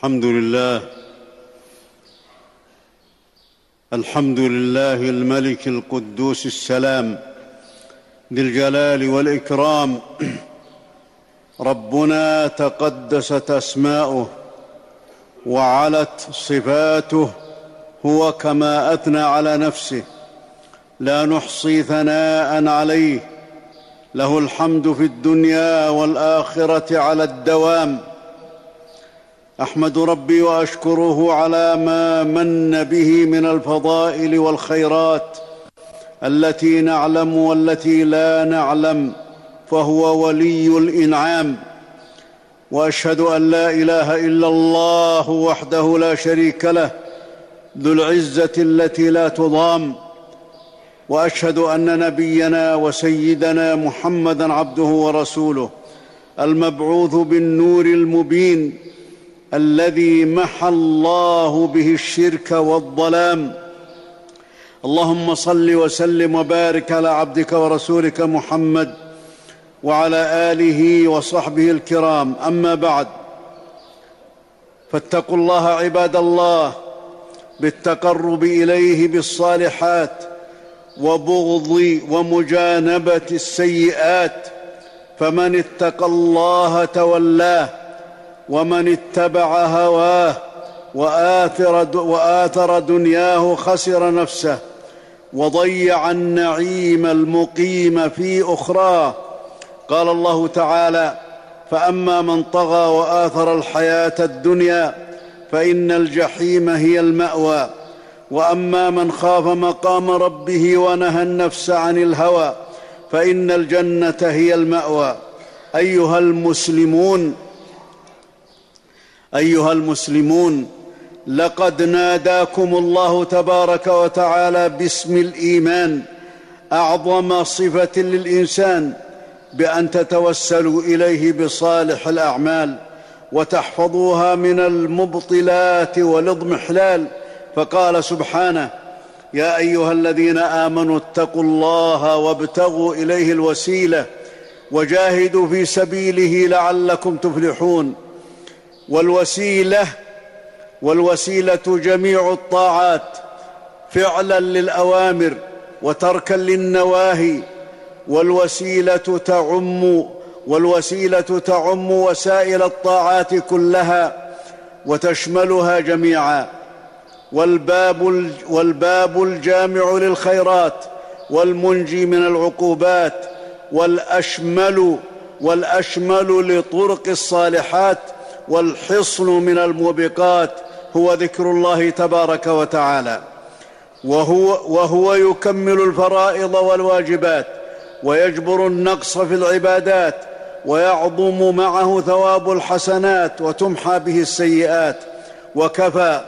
الحمد لله. الحمد لله الملك القدوس السلام ذي الجلال والإكرام. ربنا تقدست أسماؤه وعلت صفاته هو كما أثنى على نفسه. لا نحصي ثناء عليه له الحمد في الدنيا والآخرة على الدوام. أحمد ربي وأشكره على ما من به من الفضائل والخيرات التي نعلم والتي لا نعلم فهو ولي الإنعام. وأشهد أن لا إله إلا الله وحده لا شريك له ذو العزة التي لا تضام. وأشهد أن نبينا وسيدنا محمدا عبده ورسوله المبعوث بالنور المبين الذي محى الله به الشرك والظلام. اللهم صل وسلم وبارك على عبدك ورسولك محمد وعلى آله وصحبه الكرام. أما بعد فاتقوا الله عباد الله بالتقرب إليه بالصالحات وبغض ومجانبة السيئات. فمن اتقى الله تولاه ومن اتبع هواه وآثر, وآثر دنياه خسر نفسه وضيع النعيم المقيم في أخراه. قال الله تعالى فأما من طغى وآثر الحياة الدنيا فإن الجحيم هي المأوى. وأما من خاف مقام ربه ونهى النفس عن الهوى فإن الجنة هي المأوى. أيها المسلمون أيها المسلمون لقد ناداكم الله تبارك وتعالى باسم الإيمان أعظم صفة للإنسان بأن تتوسلوا إليه بصالح الأعمال وتحفظوها من المبطلات والإضمحلال. فقال سبحانه يا أيها الذين آمنوا اتقوا الله وابتغوا إليه الوسيلة وجاهدوا في سبيله لعلكم تفلحون. والوسيلة والوسيلة جميع الطاعات فعلا للأوامر وتركا للنواهي والوسيلة تعم والوسيلة تعم وسائل الطاعات كلها وتشملها جميعا. والباب, والباب الجامع للخيرات والمنجي من العقوبات والأشمل والأشمل لطرق الصالحات والحصن من الموبقات هو ذكر الله تبارك وتعالى. وهو, وهو يكمل الفرائض والواجبات ويجبر النقص في العبادات ويعظم معه ثواب الحسنات وتمحى به السيئات وكفى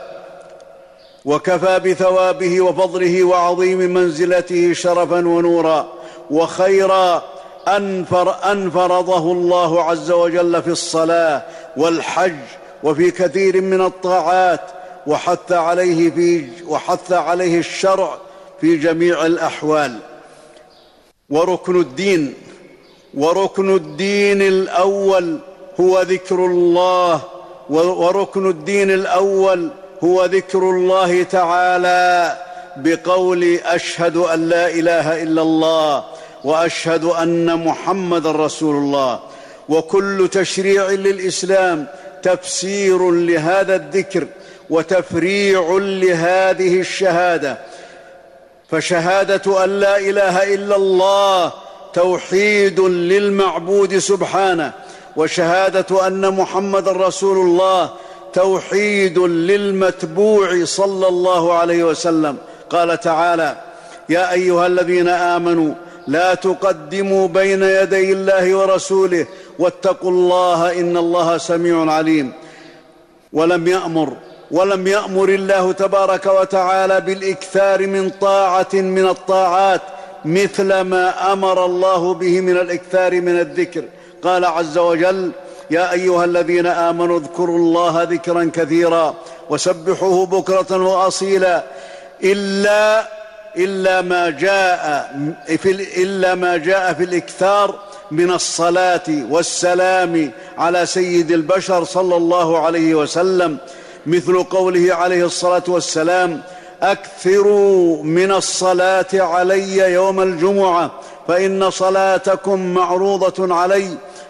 وكفى بثوابه وفضله وعظيم منزلته شرفا ونورا. وخيرا أن فرضه الله عز وجل في الصلاة والحج وفي كثير من الطاعات وحث عليه في وحث عليه الشرع في جميع الأحوال. وركن الدين وركن الدين الأول هو ذكر الله وركن الدين الأول هو ذكر الله تعالى بقول أشهد أن لا إله إلا الله وأشهد أن محمدا رسول الله. وكل تشريع للإسلام تفسير لهذا الذكر وتفريع لهذه الشهادة. فشهادة أن لا إله إلا الله توحيد للمعبود سبحانه وشهادة أن محمدا رسول الله توحيد للمتبوع صلى الله عليه وسلم. قال تعالى يا أيها الذين آمنوا لا تقدموا بين يدي الله ورسوله واتقوا الله إن الله سميع عليم. ولم يأمر ولم يأمر الله تبارك وتعالى بالإكثار من طاعة من الطاعات مثل ما أمر الله به من الإكثار من الذكر. قال عز وجل يا أيها الذين آمنوا اذكروا الله ذكرا كثيرا وسبحوه بكرة وأصيلا. إلا إلا ما جاء في إلا ما جاء في الإكثار من الصلاة والسلام على سيد البشر صلى الله عليه وسلم. مثل قوله عليه الصلاة والسلام أكثروا من الصلاة علي يوم الجمعة فإن صلاتكم معروضة علي.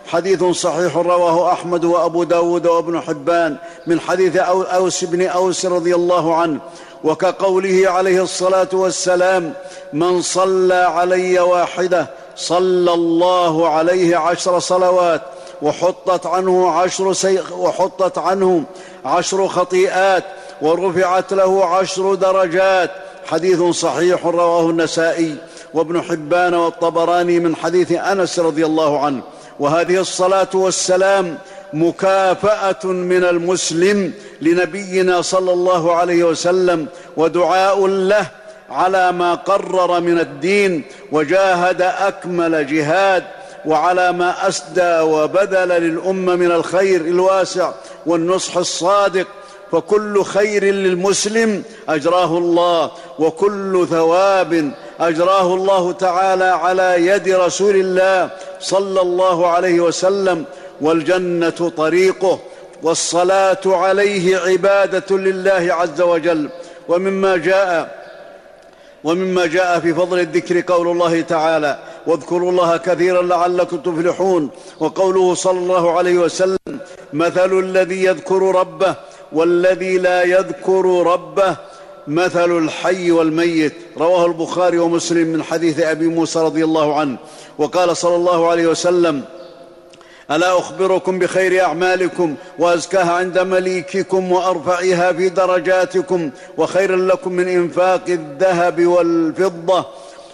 حديث صحيح رواه أحمد وأبو داود وابن حبان من حديث أوس بن أوس رضي الله عنه. وكقوله عليه الصلاة والسلام من صلى علي واحدة صلى الله عليه عشر صلوات وحطت عنه عشر سي... وحطت عنه عشر خطيئات ورفعت له عشر درجات. حديث صحيح رواه النسائي وابن حبان والطبراني من حديث أنس رضي الله عنه. وهذه الصلاة والسلام مكافأة من المسلم لنبينا صلى الله عليه وسلم ودعاء له على ما قرر من الدين وجاهد أكمل جهاد وعلى ما أسدى وبذل للأمة من الخير الواسع والنصح الصادق. فكل خير للمسلم أجراه الله وكل ثواب أجراه الله تعالى على يد رسول الله صلى الله عليه وسلم. والجنة طريقه والصلاة عليه عبادة لله عز وجل. ومما جاء ومما جاء في فضل الذكر قول الله تعالى واذكروا الله كثيرا لعلكم تفلحون وقوله صلى الله عليه وسلم مثل الذي يذكر ربه والذي لا يذكر ربه مثل الحي والميت رواه البخاري ومسلم من حديث أبي موسى رضي الله عنه. وقال صلى الله عليه وسلم ألا أخبركم بخير أعمالكم وأزكاها عند مليككم وأرفعها في درجاتكم وخير لكم من إنفاق الذهب والفضة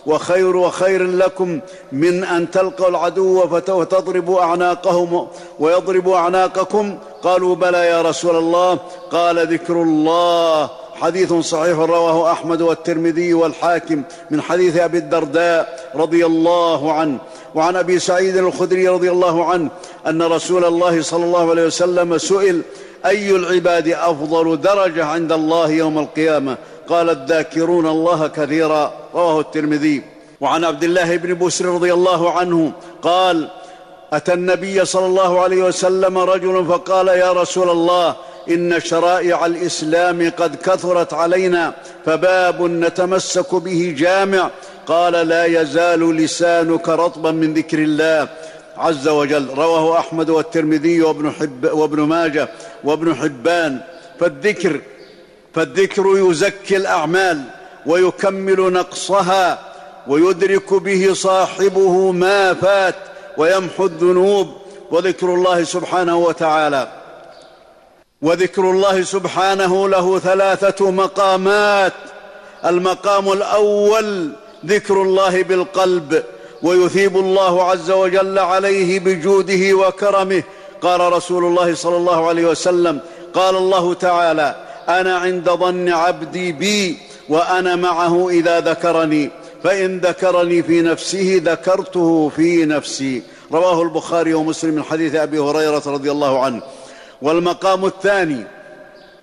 وخير وخير لكم من أن تلقوا العدو وتضربوا أعناقهم ويضربوا أعناقكم. قالوا بلى يا رسول الله. قال ذكر الله. حديث صحيح رواه أحمد والترمذي والحاكم من حديث أبي الدرداء رضي الله عنه. وعن أبي سعيد الخدري رضي الله عنه أن رسول الله صلى الله عليه وسلم سئل أي العباد أفضل درجة عند الله يوم القيامة؟ قال الذاكرون الله كثيرا رواه الترمذي. وعن عبد الله بن بسر رضي الله عنه قال أتى النبي صلى الله عليه وسلم رجل فقال يا رسول الله إن شرائع الإسلام قد كثرت علينا فباب نتمسك به جامع قال لا يزال لسانك رطبا من ذكر الله عز وجل. رواه أحمد والترمذي وابن, حب وابن ماجه وابن حبان. فالذكر فالذكر يزكي الأعمال ويكمل نقصها ويدرك به صاحبه ما فات ويمحو الذنوب. وذكر الله سبحانه وتعالى وذكر الله سبحانه له ثلاثة مقامات. المقام الأول ذكر الله بالقلب ويثيب الله عز وجل عليه بجوده وكرمه. قال رسول الله صلى الله عليه وسلم قال الله تعالى أنا عند ظن عبدي بي وأنا معه إذا ذكرني فإن ذكرني في نفسه ذكرته في نفسي. رواه البخاري ومسلم من حديث أبي هريرة رضي الله عنه. والمقام الثاني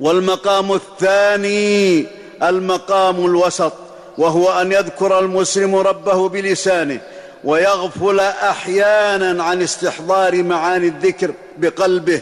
والمقام الثاني المقام الوسط. وهو أن يذكر المسلم ربه بلسانه ويغفل أحيانا عن استحضار معاني الذكر بقلبه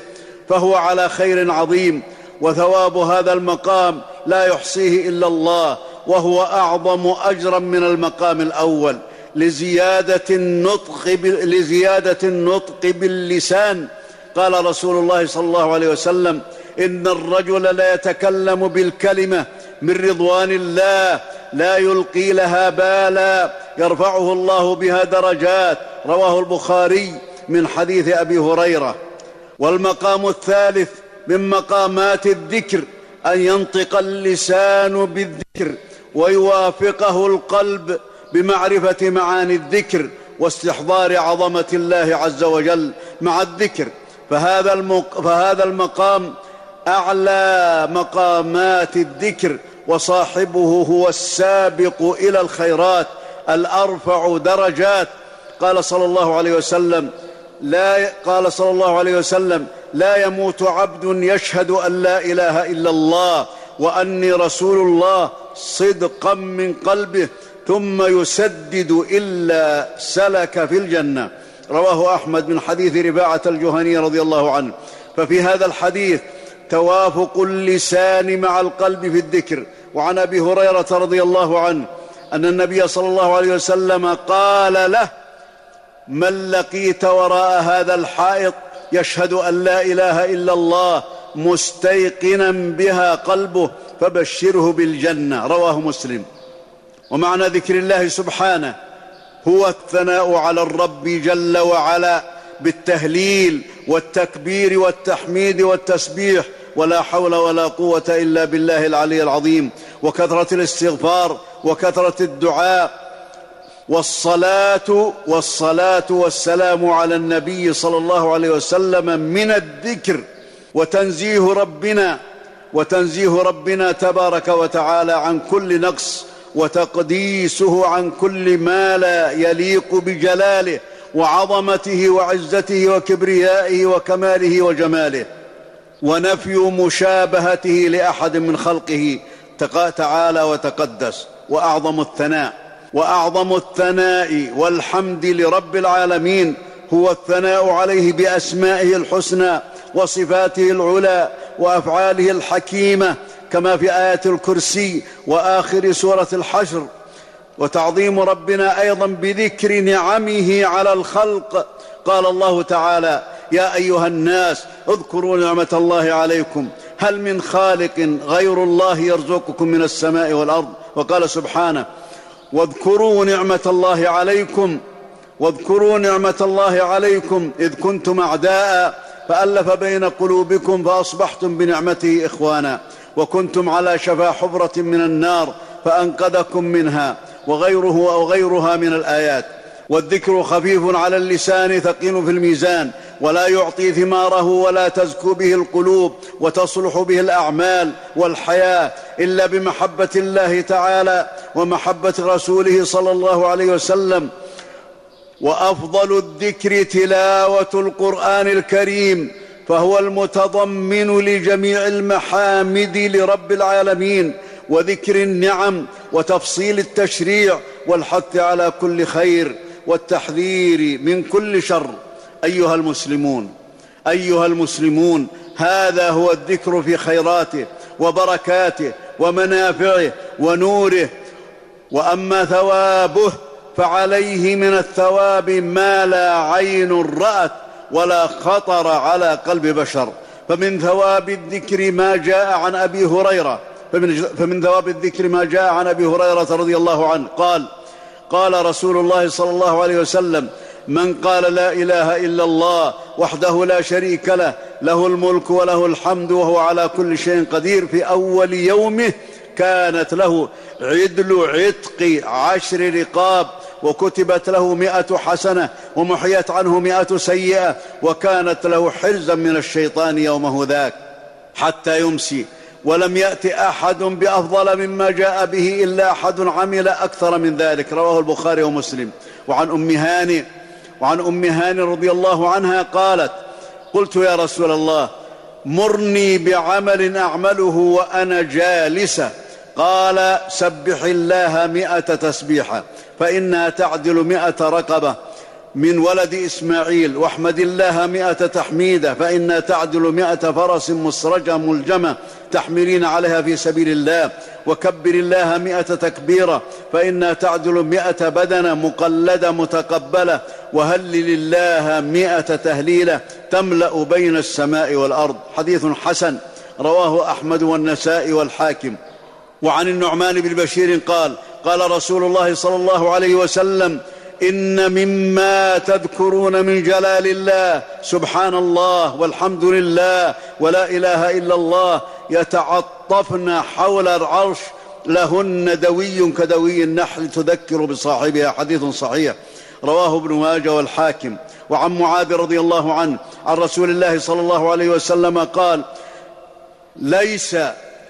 فهو على خير عظيم وثواب هذا المقام لا يحصيه إلا الله وهو أعظم أجرا من المقام الأول لزيادة النطق لزيادة النطق باللسان. قال رسول الله صلى الله عليه وسلم إن الرجل لا يتكلم بالكلمة من رضوان الله لا يلقي لها بالا. يرفعه الله بها درجات. رواه البخاري من حديث أبي هريرة. والمقام الثالث من مقامات الذكر أن ينطق اللسان بالذكر ويوافقه القلب بمعرفة معاني الذكر واستحضار عظمة الله عز وجل مع الذكر. فهذا, المق... فهذا المقام أعلى مقامات الذكر وصاحبه هو السابق إلى الخيرات الأرفع درجات. قال صلى الله عليه وسلم لا قال صلى الله عليه وسلم لا يموت عبد يشهد أن لا إله إلا الله وأني رسول الله صدقا من قلبه ثم يسدد إلا سلك في الجنة. رواه أحمد من حديث رفاعه الجهني رضي الله عنه. ففي هذا الحديث توافق اللسان مع القلب في الذكر. وعن أبي هريرة رضي الله عنه أن النبي صلى الله عليه وسلم قال له من لقيت وراء هذا الحائط يشهد أن لا إله إلا الله مستيقنا بها قلبه فبشره بالجنة. رواه مسلم. ومعنى ذكر الله سبحانه هو الثناء على الرب جل وعلا بالتهليل والتكبير والتحميد والتسبيح ولا حول ولا قوة إلا بالله العلي العظيم. وكثرة الاستغفار وكثرة الدعاء. والصلاة والصلاة والسلام على النبي صلى الله عليه وسلم من الذكر وتنزيه ربنا وتنزيه ربنا تبارك وتعالى عن كل نقص وتقديسه عن كل ما لا يليق بجلاله. وعظمته وعزته وكبريائه وكماله وجماله ونفي مشابهته لأحد من خلقه تعالى وتقدس وأعظم الثناء وأعظم الثناء والحمد لرب العالمين هو الثناء عليه بأسمائه الحسنى وصفاته العلى وأفعاله الحكيمة كما في آية الكرسي وآخر سورة الحشر وتعظيم ربنا أيضا بذكر نعمه على الخلق. قال الله تعالى يا أيها الناس اذكروا نعمة الله عليكم. هل من خالق غير الله يرزقكم من السماء والأرض؟ وقال سبحانه واذكروا نعمة الله عليكم. واذكروا نعمة الله عليكم إذ كنتم أعداء فألف بين قلوبكم فأصبحتم بنعمته إخوانا. وكنتم على شفا حفرة من النار فأنقذكم منها. وغيره أو غيرها من الآيات. والذكر خفيف على اللسان ثقيل في الميزان ولا يعطي ثماره ولا تزكو به القلوب وتصلح به الأعمال والحياة إلا بمحبة الله تعالى ومحبة رسوله صلى الله عليه وسلم. وأفضل الذكر تلاوة القرآن الكريم فهو المتضمن لجميع المحامد لرب العالمين. وذكر النعم وتفصيل التشريع والحث على كل خير والتحذير من كل شر. أيها المسلمون أيها المسلمون هذا هو الذكر في خيراته وبركاته ومنافعه ونوره. وأما ثوابه فعليه من الثواب ما لا عين رأت ولا خطر على قلب بشر. فمن ثواب الذكر ما جاء عن أبي هريرة فمن, فمن ثواب الذكر ما جاء عن أبي هريرة رضي الله عنه قال قال رسول الله صلى الله عليه وسلم من قال لا إله إلا الله وحده لا شريك له له الملك وله الحمد وهو على كل شيء قدير في أول يومه كانت له عدل عتق عشر رقاب وكتبت له مائة حسنة ومحيت عنه مائة سيئة وكانت له حرزا من الشيطان يومه ذاك حتى يمسي ولم يات أحد بأفضل مما جاء به إلا أحد عمل أكثر من ذلك. رواه البخاري ومسلم. وعن أم هاني وعن أم هاني رضي الله عنها قالت قلت يا رسول الله مرني بعمل أعمله وأنا جالسة. قال سبح الله مائه تسبيحة فإنها تعدل مائه رقبة. من ولد إسماعيل واحمد الله مائة تحميدة فإنها تعدل مائة فرس مسرجة ملجمة تحملين عليها في سبيل الله. وكبر الله مائة تكبيرة فإنها تعدل مائة بدنة مقلدة متقبلة. وهلل الله مائة تهليلة تملأ بين السماء والأرض. حديث حسن رواه أحمد والنسائي والحاكم. وعن النعمان بن بشير قال قال رسول الله صلى الله عليه وسلم إن مما تذكرون من جلال الله سبحان الله والحمد لله ولا إله إلا الله يتعطفن حول العرش لهن دوي كدوي النحل تذكر بصاحبها حديث صحيح. رواه ابن ماجه والحاكم. وعن معاذ رضي الله عنه عن رسول الله صلى الله عليه وسلم قال ليس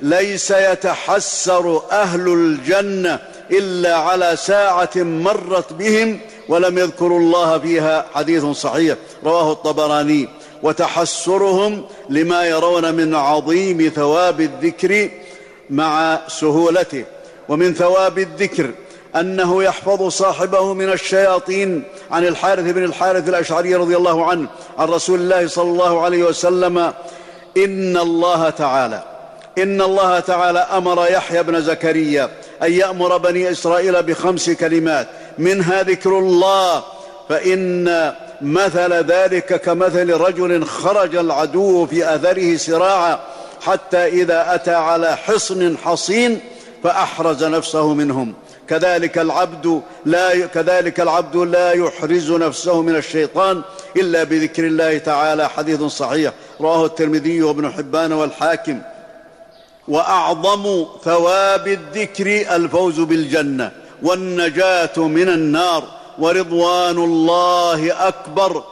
ليس يتحسر أهل الجنة إلا على ساعة مرت بهم ولم يذكروا الله فيها حديث صحيح. رواه الطبراني. وتحسرهم لما يرون من عظيم ثواب الذكر مع سهولته. ومن ثواب الذكر أنه يحفظ صاحبه من الشياطين عن الحارث بن الحارث الأشعري رضي الله عنه عن رسول الله صلى الله عليه وسلم. إن الله تعالى إن الله تعالى أمر يحيى بن زكريا أن يأمر بني إسرائيل بخمس كلمات. منها ذكر الله. فإن مثل ذلك كمثل رجل خرج العدو في أثره سراعا حتى إذا أتى على حصن حصين فأحرز نفسه منهم. كذلك العبد لا كذلك العبد لا يحرز نفسه من الشيطان إلا بذكر الله تعالى. حديث صحيح. رواه الترمذي وابن حبان والحاكم. وأعظم ثواب الذكر الفوز بالجنة والنجاة من النار ورضوان الله أكبر.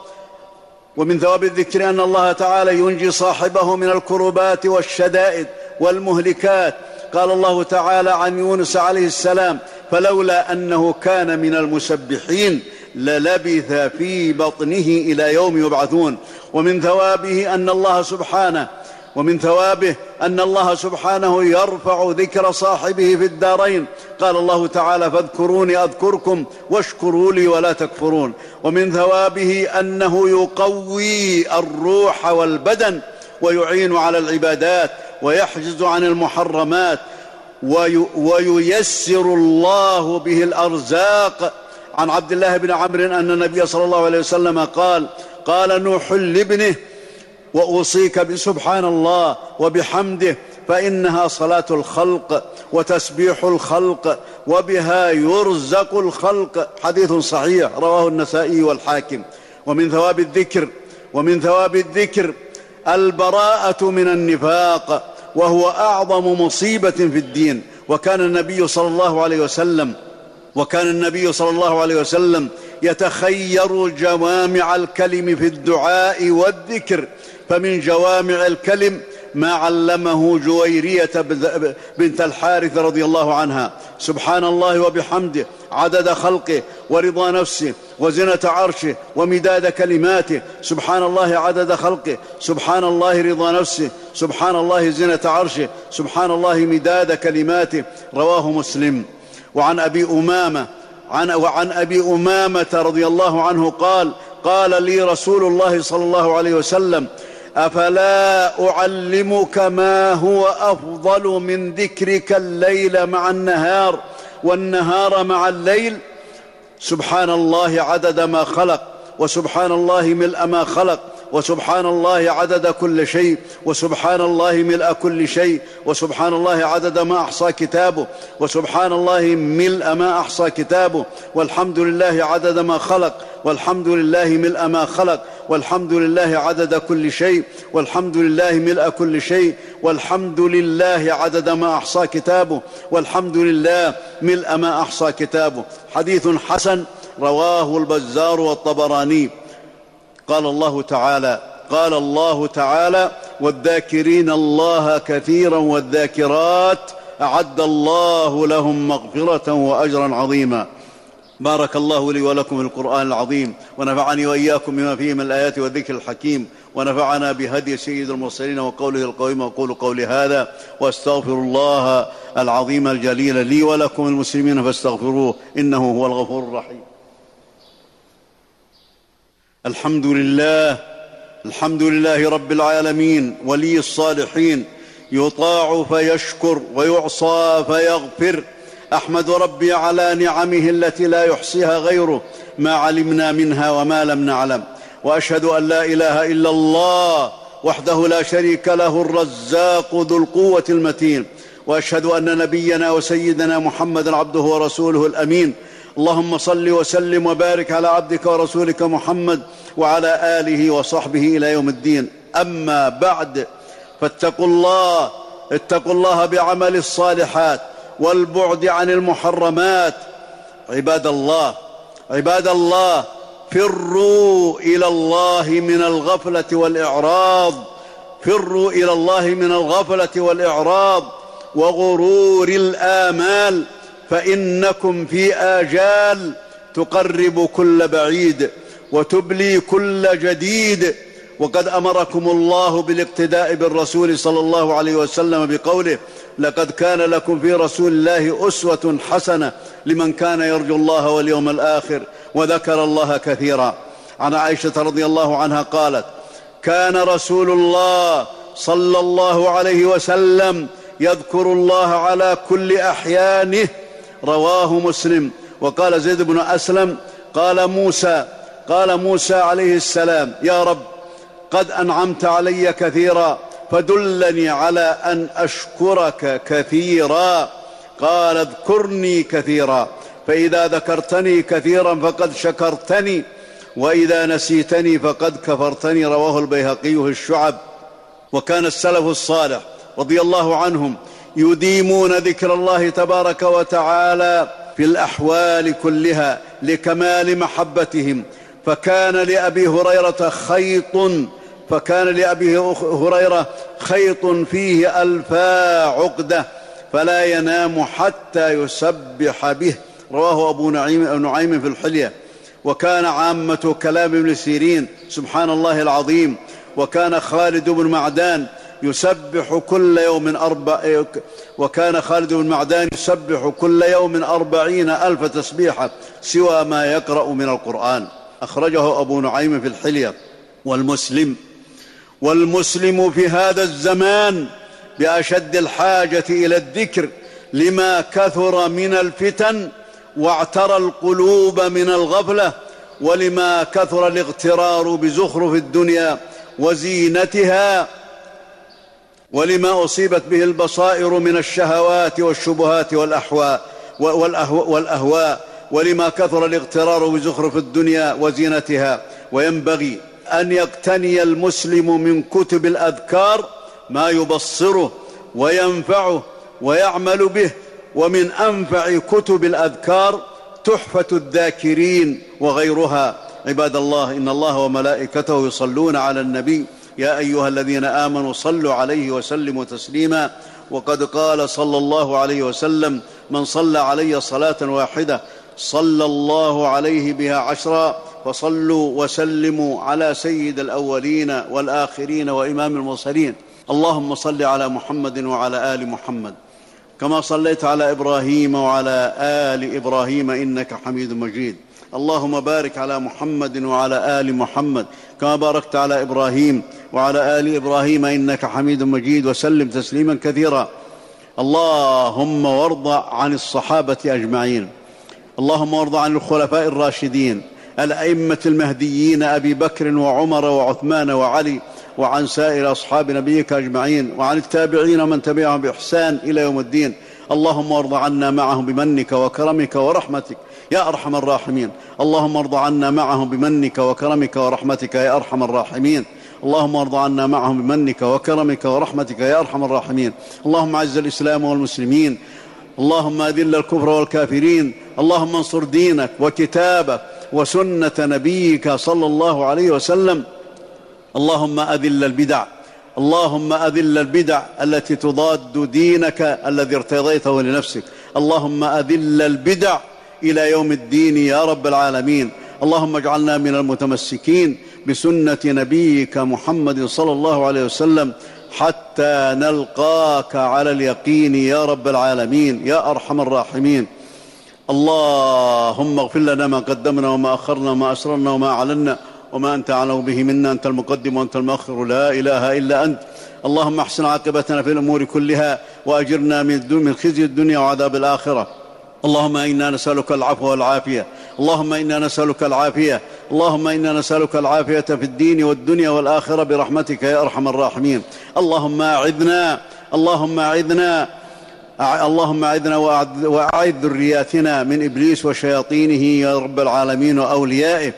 ومن ثواب الذكر أن الله تعالى ينجي صاحبه من الكربات والشدائد والمهلكات. قال الله تعالى عن يونس عليه السلام فلولا أنه كان من المسبحين للبث في بطنه إلى يوم يبعثون ومن ثوابه أن الله سبحانه ومن ثوابه أن الله سبحانه يرفع ذكر صاحبه في الدارين. قال الله تعالى فاذكروني أذكركم واشكروا لي ولا تكفرون. ومن ثوابه أنه يقوي الروح والبدن ويعين على العبادات ويحجز عن المحرمات وييسر الله به الأرزاق. عن عبد الله بن عمرو أن النبي صلى الله عليه وسلم قال قال نوح لابنه وأوصيك بسبحان الله وبحمده فإنها صلاة الخلق وتسبيح الخلق وبها يرزق الخلق. حديث صحيح رواه النسائي والحاكم. ومن ثواب الذكر ومن ثواب الذكر البراءة من النفاق وهو أعظم مصيبة في الدين. وكان النبي صلى الله عليه وسلم وكان النبي صلى الله عليه وسلم يتخير جوامع الكلم في الدعاء والذكر. فمن جوامع الكلم ما علمه جويرية بنت الحارث رضي الله عنها. سبحان الله وبحمده عدد خلقه ورضا نفسه وزنة عرشه ومداد كلماته. سبحان الله عدد خلقه سبحان الله رضا نفسه سبحان الله زنة عرشه سبحان الله مداد كلماته. رواه مسلم. وعن أبي أمامة عن وعن أبي أمامة رضي الله عنه قال قال لي رسول الله صلى الله عليه وسلم أفلا أعلمك ما هو أفضل من ذكرك الليل مع النهار والنهار مع الليل؟ سبحان الله عدد ما خلق وسبحان الله ملء ما خلق وسبحان الله عدد كل شيء وسبحان الله ملء كل شيء وسبحان الله عدد ما أحصى كتابه وسبحان الله ملء ما أحصى كتابه والحمد لله عدد ما خلق والحمد لله ملء ما خلق والحمد لله عدد كل شيء والحمد لله ملء كل شيء والحمد لله عدد ما أحصى كتابه والحمد لله ملء ما أحصى كتابه. حديث حسن رواه البزار والطبراني. قال الله تعالى قال الله تعالى والذاكرين الله كثيرا والذاكرات أعد الله لهم مغفرة واجرا عظيما. بارك الله لي ولكم في القرآن العظيم ونفعني وإياكم بما فيه من الآيات والذكر الحكيم ونفعنا بهدي سيد المرسلين وقوله القويم واقول قولي هذا وأستغفر الله العظيم الجليل لي ولكم المسلمين فاستغفروه إنه هو الغفور الرحيم. الحمد لله الحمد لله رب العالمين ولي الصالحين يطاع فيشكر ويعصى فيغفر. أحمد ربي على نعمه التي لا يحصيها غيره ما علمنا منها وما لم نعلم. وأشهد أن لا إله إلا الله وحده لا شريك له الرزاق ذو القوة المتين. وأشهد أن نبينا وسيدنا محمدا عبده ورسوله الأمين. اللهم صل وسلم وبارك على عبدك ورسولك محمد وعلى آله وصحبه إلى يوم الدين. أما بعد فاتقوا الله اتقوا الله بعمل الصالحات والبعد عن المحرمات. عباد الله عباد الله فروا إلى الله من الغفلة والإعراض. فروا إلى الله من الغفلة والإعراض وغرور الآمال. فإنكم في آجال تقرب كل بعيد وتبلي كل جديد. وقد أمركم الله بالاقتداء بالرسول صلى الله عليه وسلم بقوله لقد كان لكم في رسول الله أسوة حسنة لمن كان يرجو الله واليوم الآخر وذكر الله كثيرا. عن عائشة رضي الله عنها قالت كان رسول الله صلى الله عليه وسلم يذكر الله على كل أحيانه رواه مسلم. وقال زيد بن أسلم قال موسى قال موسى عليه السلام يا رب قد أنعمت علي كثيرا فدلني على أن أشكرك كثيرا. قال اذكرني كثيرا فإذا ذكرتني كثيرا فقد شكرتني وإذا نسيتني فقد كفرتني. رواه البيهقي في الشعب. وكان السلف الصالح رضي الله عنهم يديمون ذكر الله تبارك وتعالى في الأحوال كلها لكمال محبتهم. فكان لأبي هريرة خيط فكان لأبي هريرة خيط فيه ألفا عقدة فلا ينام حتى يسبح به. رواه أبو نعيم, نعيم في الحلية. وكان عامة كلام ابن سيرين سبحان الله العظيم. وكان خالد بن معدان يسبح كل يوم أربع وكان خالد بن معدان يسبح كل يوم أربعين ألف تسبيحة سوى ما يقرأ من القرآن. أخرجه أبو نعيم في الحلية. والمسلم والمسلم في هذا الزمان بأشد الحاجة إلى الذكر لما كثر من الفتن واعترى القلوب من الغفلة ولما كثر الاغترار بزخرف الدنيا وزينتها ولما أصيبت به البصائر من الشهوات والشبهات والأحواء والأهواء ولما كثر الاغترار بزخرف الدنيا وزينتها وينبغي أن يقتني المسلم من كتب الأذكار ما يبصره وينفعه ويعمل به ومن أنفع كتب الأذكار تحفة الذاكرين وغيرها. عباد الله إن الله وملائكته يصلون على النبي يا أيها الذين آمنوا صلوا عليه وسلموا تسليما. وقد قال صلى الله عليه وسلم من صلى علي صلاة واحدة صلى الله عليه بها عشرا فصلوا وسلموا على سيد الأولين والآخرين وإمام المرسلين. اللهم صل على محمد وعلى آل محمد. كما صليت على إبراهيم وعلى آل إبراهيم إنك حميد مجيد. اللهم بارك على محمد وعلى آل محمد. كما باركت على إبراهيم وعلى آل إبراهيم إنك حميد مجيد وسلم تسليما كثيرا. اللهم وارض عن الصحابة أجمعين. اللهم وارض عن الخلفاء الراشدين الأئمة المهديين أبي بكر وعمر وعثمان وعلي وعن سائر أصحاب نبيك أجمعين وعن التابعين ومن تبعهم بإحسان إلى يوم الدين. اللهم وارض عنا معهم بمنك وكرمك ورحمتك يا أرحم الراحمين. اللهم ارض عنا معهم بمنك وكرمك ورحمتك يا أرحم الراحمين. اللهم ارض عنا معهم بمنك وكرمك ورحمتك يا أرحم الراحمين. اللهم أعز الإسلام والمسلمين. اللهم أذل الكفر والكافرين. اللهم انصر دينك وكتابك وسنة نبيك صلى الله عليه وسلم. اللهم أذل البدع. اللهم أذل البدع التي تضاد دينك الذي ارتضيته لنفسك. اللهم أذل البدع إلى يوم الدين يا رب العالمين. اللهم اجعلنا من المتمسكين. بسنة نبيك محمد صلى الله عليه وسلم حتى نلقاك على اليقين يا رب العالمين يا أرحم الراحمين. اللهم اغفر لنا ما قدمنا وما أخرنا وما أسررنا وما أعلنا وما أنت أعلم به منا أنت المقدم وأنت المؤخر لا إله إلا أنت. اللهم احسن عاقبتنا في الأمور كلها وأجرنا من خزي الدنيا وعذاب الآخرة. اللهم إنا نسألك العفو والعافية. اللهم إنا نسألك العافية. اللهم إنا نسألك العافية في الدين والدنيا والآخرة برحمتك يا أرحم الراحمين. اللهم أعذنا. اللهم أعذنا. اللهم أعذنا وأعذ ذرياتنا من إبليس وشياطينه يا رب العالمين وأوليائه.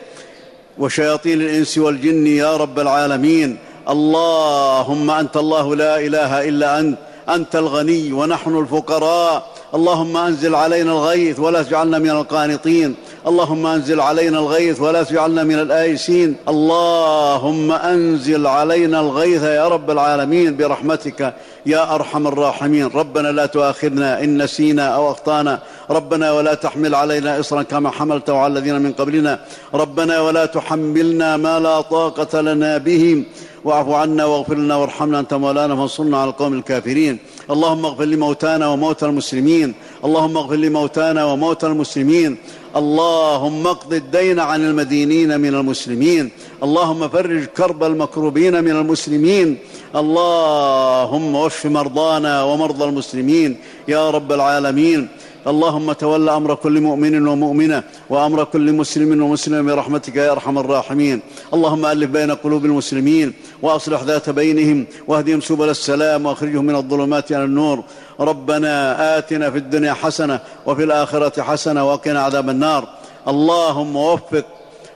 وشياطين الإنس والجن يا رب العالمين. اللهم أنت الله لا إله إلا أنت. أنت الغني ونحن الفقراء. اللهم أنزل علينا الغيث ولا تجعلنا من القانطين. اللهم انزل علينا الغيث ولا تجعلنا من الآيسين. اللهم انزل علينا الغيث يا رب العالمين برحمتك يا أرحم الراحمين. ربنا لا تؤاخذنا إن نسينا أو أخطأنا. ربنا ولا تحمل علينا إصرا كما حملته على الذين من قبلنا. ربنا ولا تحملنا ما لا طاقة لنا به. واعف عنا واغفر لنا وارحمنا أنت مولانا فانصرنا على القوم الكافرين. اللهم اغفر لموتانا وموتى المسلمين. اللهم اغفر لموتانا وموتى المسلمين. اللهم اقض الدين عن المدينين من المسلمين. اللهم فرج كرب المكروبين من المسلمين. اللهم واشف مرضانا ومرضى المسلمين. يا رب العالمين. اللهم تول أمر كل مؤمن ومؤمنة وأمر كل مسلم ومسلم برحمتك يا أرحم الراحمين. اللهم ألف بين قلوب المسلمين وأصلح ذات بينهم واهدهم سبل السلام وأخرجهم من الظلمات إلى النور. ربنا آتنا في الدنيا حسنة وفي الآخرة حسنة وقنا عذاب النار. اللهم وفق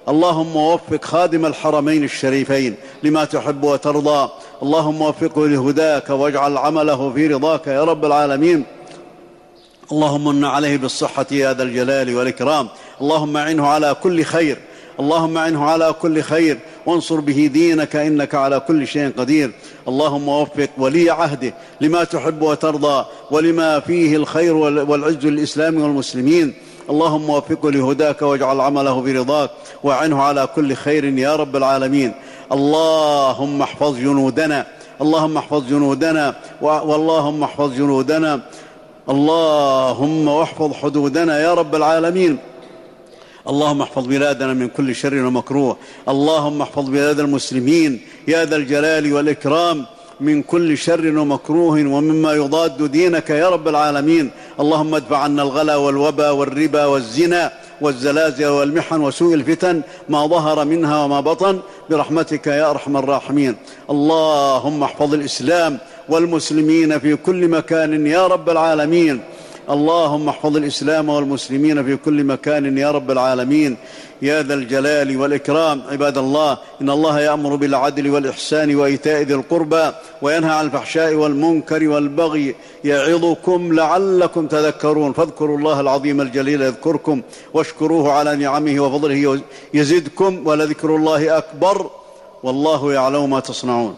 اللهم وفق خادم الحرمين الشريفين لما تحب وترضى. اللهم وفقه لهداك واجعل عمله في رضاك يا رب العالمين. اللهم من عليه بالصحة يا ذا الجلال والإكرام. اللهم اعنه على كل خير. اللهم اعنه على كل خير. وانصر به دينك إنك على كل شيء قدير. اللهم وفق ولي عهده لما تحب وترضى ولما فيه الخير والعز للإسلام والمسلمين. اللهم وفقه لهداك واجعل عمله برضاك. واعنه على كل خير يا رب العالمين. اللهم احفظ جنودنا. اللهم احفظ جنودنا. واللهم احفظ جنودنا. اللهم واحفظ حدودنا يا رب العالمين. اللهم احفظ بلادنا من كل شر ومكروه. اللهم احفظ بلاد المسلمين يا ذا الجلال والإكرام من كل شر ومكروه ومما يضاد دينك يا رب العالمين. اللهم ادفع عنا الغلا والوبا والربا والزنا والزلازل والمحن وسوء الفتن ما ظهر منها وما بطن برحمتك يا أرحم الراحمين. اللهم احفظ الإسلام والمسلمين في كل مكان يا رب العالمين. اللهم احفظ الإسلام والمسلمين في كل مكان يا رب العالمين. يا ذا الجلال والإكرام. عباد الله إن الله يأمر بالعدل والإحسان وإيتاء ذي القربى وينهى عن الفحشاء والمنكر والبغي يعظكم لعلكم تذكرون. فاذكروا الله العظيم الجليل يذكركم واشكروه على نعمه وفضله يزدكم ولذكر الله أكبر. والله يعلم ما تصنعون.